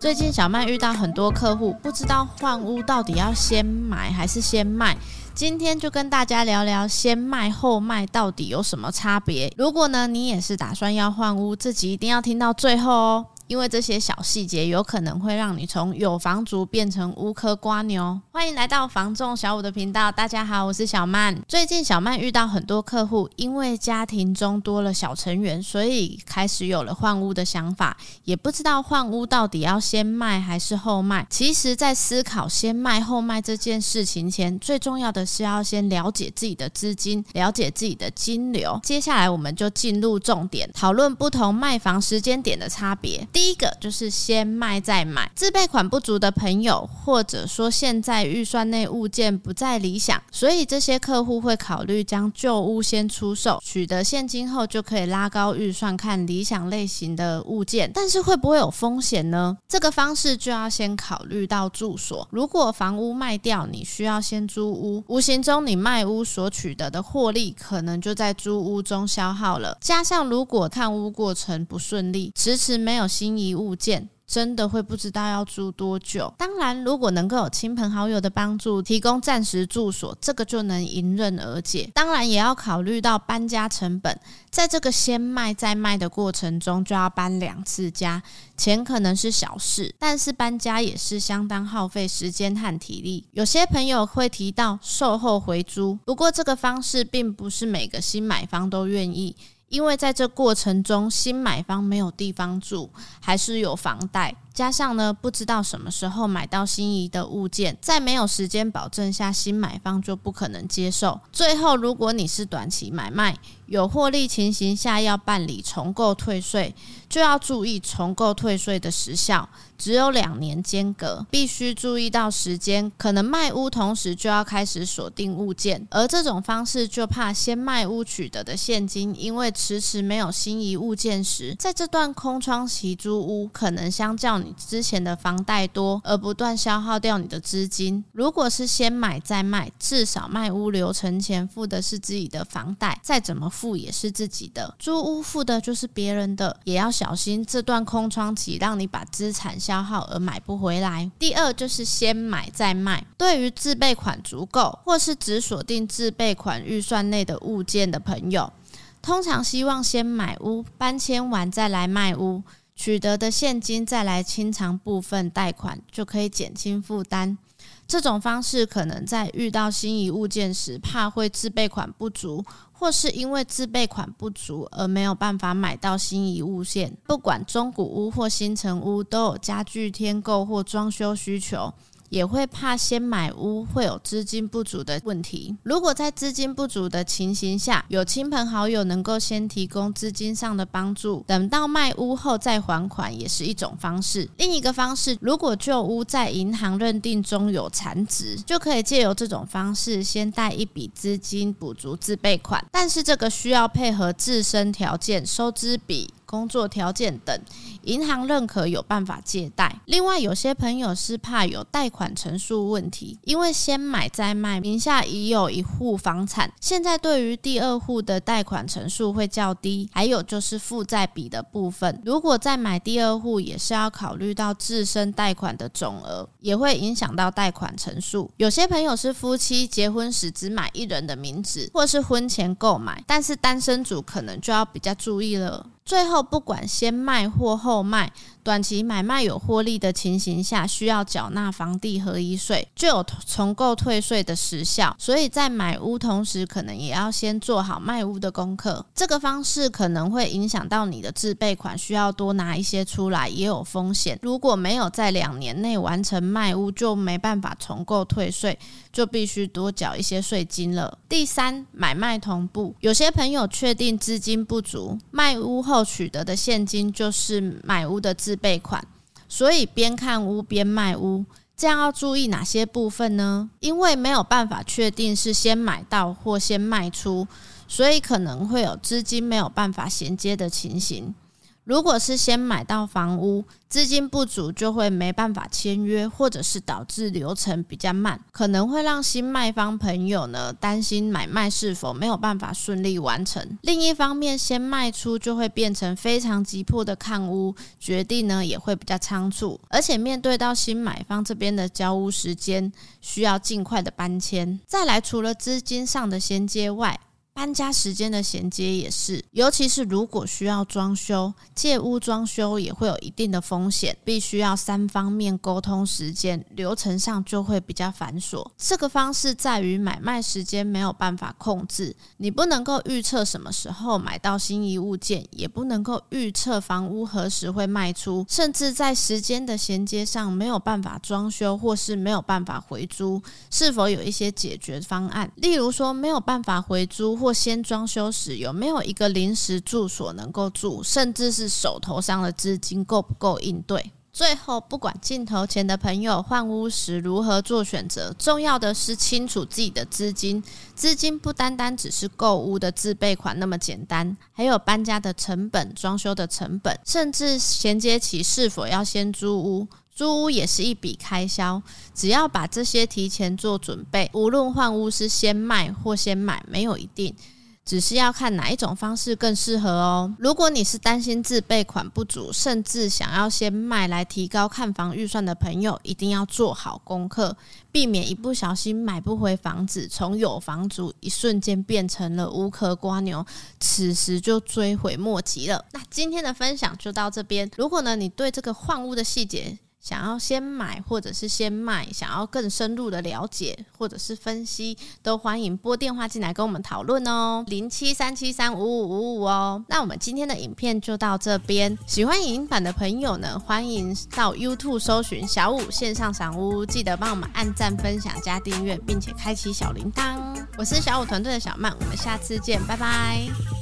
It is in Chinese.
最近小曼遇到很多客户，不知道换屋到底要先买还是先卖。今天就跟大家聊聊先卖后卖到底有什么差别。如果呢，你也是打算要换屋，自己一定要听到最后哦。因为这些小细节有可能会让你从有房族变成乌科瓜牛。欢迎来到房仲小五的频道，大家好，我是小曼。最近小曼遇到很多客户，因为家庭中多了小成员，所以开始有了换屋的想法，也不知道换屋到底要先卖还是后卖。其实，在思考先卖后卖这件事情前，最重要的是要先了解自己的资金，了解自己的金流。接下来，我们就进入重点，讨论不同卖房时间点的差别。第第一个就是先卖再买，自备款不足的朋友，或者说现在预算内物件不再理想，所以这些客户会考虑将旧屋先出售，取得现金后就可以拉高预算看理想类型的物件。但是会不会有风险呢？这个方式就要先考虑到住所。如果房屋卖掉，你需要先租屋，无形中你卖屋所取得的获利可能就在租屋中消耗了。加上如果看屋过程不顺利，迟迟没有新心仪物。件真的会不知道要住多久。当然，如果能够有亲朋好友的帮助，提供暂时住所，这个就能迎刃而解。当然，也要考虑到搬家成本，在这个先卖再卖的过程中，就要搬两次家，钱可能是小事，但是搬家也是相当耗费时间和体力。有些朋友会提到售后回租，不过这个方式并不是每个新买方都愿意。因为在这过程中，新买方没有地方住，还是有房贷，加上呢，不知道什么时候买到心仪的物件，在没有时间保证下，新买方就不可能接受。最后，如果你是短期买卖，有获利情形下要办理重购退税，就要注意重购退税的时效。只有两年间隔，必须注意到时间，可能卖屋同时就要开始锁定物件，而这种方式就怕先卖屋取得的现金，因为迟迟没有心仪物件时，在这段空窗期租屋，可能相较你之前的房贷多，而不断消耗掉你的资金。如果是先买再卖，至少卖屋流程前付的是自己的房贷，再怎么付也是自己的，租屋付的就是别人的，也要小心这段空窗期让你把资产消。消耗而买不回来。第二就是先买再卖。对于自备款足够或是只锁定自备款预算内的物件的朋友，通常希望先买屋，搬迁完再来卖屋，取得的现金再来清偿部分贷款，就可以减轻负担。这种方式可能在遇到心仪物件时，怕会自备款不足。或是因为自备款不足而没有办法买到心仪物件，不管中古屋或新城屋，都有家具添购或装修需求。也会怕先买屋会有资金不足的问题。如果在资金不足的情形下，有亲朋好友能够先提供资金上的帮助，等到卖屋后再还款，也是一种方式。另一个方式，如果旧屋在银行认定中有残值，就可以借由这种方式先贷一笔资金补足自备款，但是这个需要配合自身条件、收支比。工作条件等，银行认可有办法借贷。另外，有些朋友是怕有贷款成数问题，因为先买再卖，名下已有一户房产，现在对于第二户的贷款成数会较低。还有就是负债比的部分，如果再买第二户，也是要考虑到自身贷款的总额，也会影响到贷款成数。有些朋友是夫妻结婚时只买一人的名字，或是婚前购买，但是单身组可能就要比较注意了。最后，不管先卖或后卖，短期买卖有获利的情形下，需要缴纳房地合一税，就有重购退税的时效。所以在买屋同时，可能也要先做好卖屋的功课。这个方式可能会影响到你的自备款，需要多拿一些出来，也有风险。如果没有在两年内完成卖屋，就没办法重购退税，就必须多缴一些税金了。第三，买卖同步，有些朋友确定资金不足，卖屋后。取得的现金就是买屋的资自备款，所以边看屋边卖屋，这样要注意哪些部分呢？因为没有办法确定是先买到或先卖出，所以可能会有资金没有办法衔接的情形。如果是先买到房屋，资金不足就会没办法签约，或者是导致流程比较慢，可能会让新卖方朋友呢担心买卖是否没有办法顺利完成。另一方面，先卖出就会变成非常急迫的看屋决定呢，也会比较仓促，而且面对到新买方这边的交屋时间，需要尽快的搬迁。再来，除了资金上的衔接外，搬家时间的衔接也是，尤其是如果需要装修，借屋装修也会有一定的风险，必须要三方面沟通时间，流程上就会比较繁琐。这个方式在于买卖时间没有办法控制，你不能够预测什么时候买到心仪物件，也不能够预测房屋何时会卖出，甚至在时间的衔接上没有办法装修，或是没有办法回租，是否有一些解决方案？例如说没有办法回租。或先装修时有没有一个临时住所能够住，甚至是手头上的资金够不够应对？最后，不管镜头前的朋友换屋时如何做选择，重要的是清楚自己的资金。资金不单单只是购屋的自备款那么简单，还有搬家的成本、装修的成本，甚至衔接起是否要先租屋。租屋也是一笔开销，只要把这些提前做准备，无论换屋是先卖或先买，没有一定，只是要看哪一种方式更适合哦。如果你是担心自备款不足，甚至想要先卖来提高看房预算的朋友，一定要做好功课，避免一不小心买不回房子，从有房族一瞬间变成了无壳蜗牛，此时就追悔莫及了。那今天的分享就到这边。如果呢，你对这个换屋的细节，想要先买或者是先卖，想要更深入的了解或者是分析，都欢迎拨电话进来跟我们讨论哦，零七三七三五五五五哦。那我们今天的影片就到这边，喜欢影音版的朋友呢，欢迎到 YouTube 搜寻小武线上赏屋，记得帮我们按赞、分享、加订阅，并且开启小铃铛。我是小武团队的小曼，我们下次见，拜拜。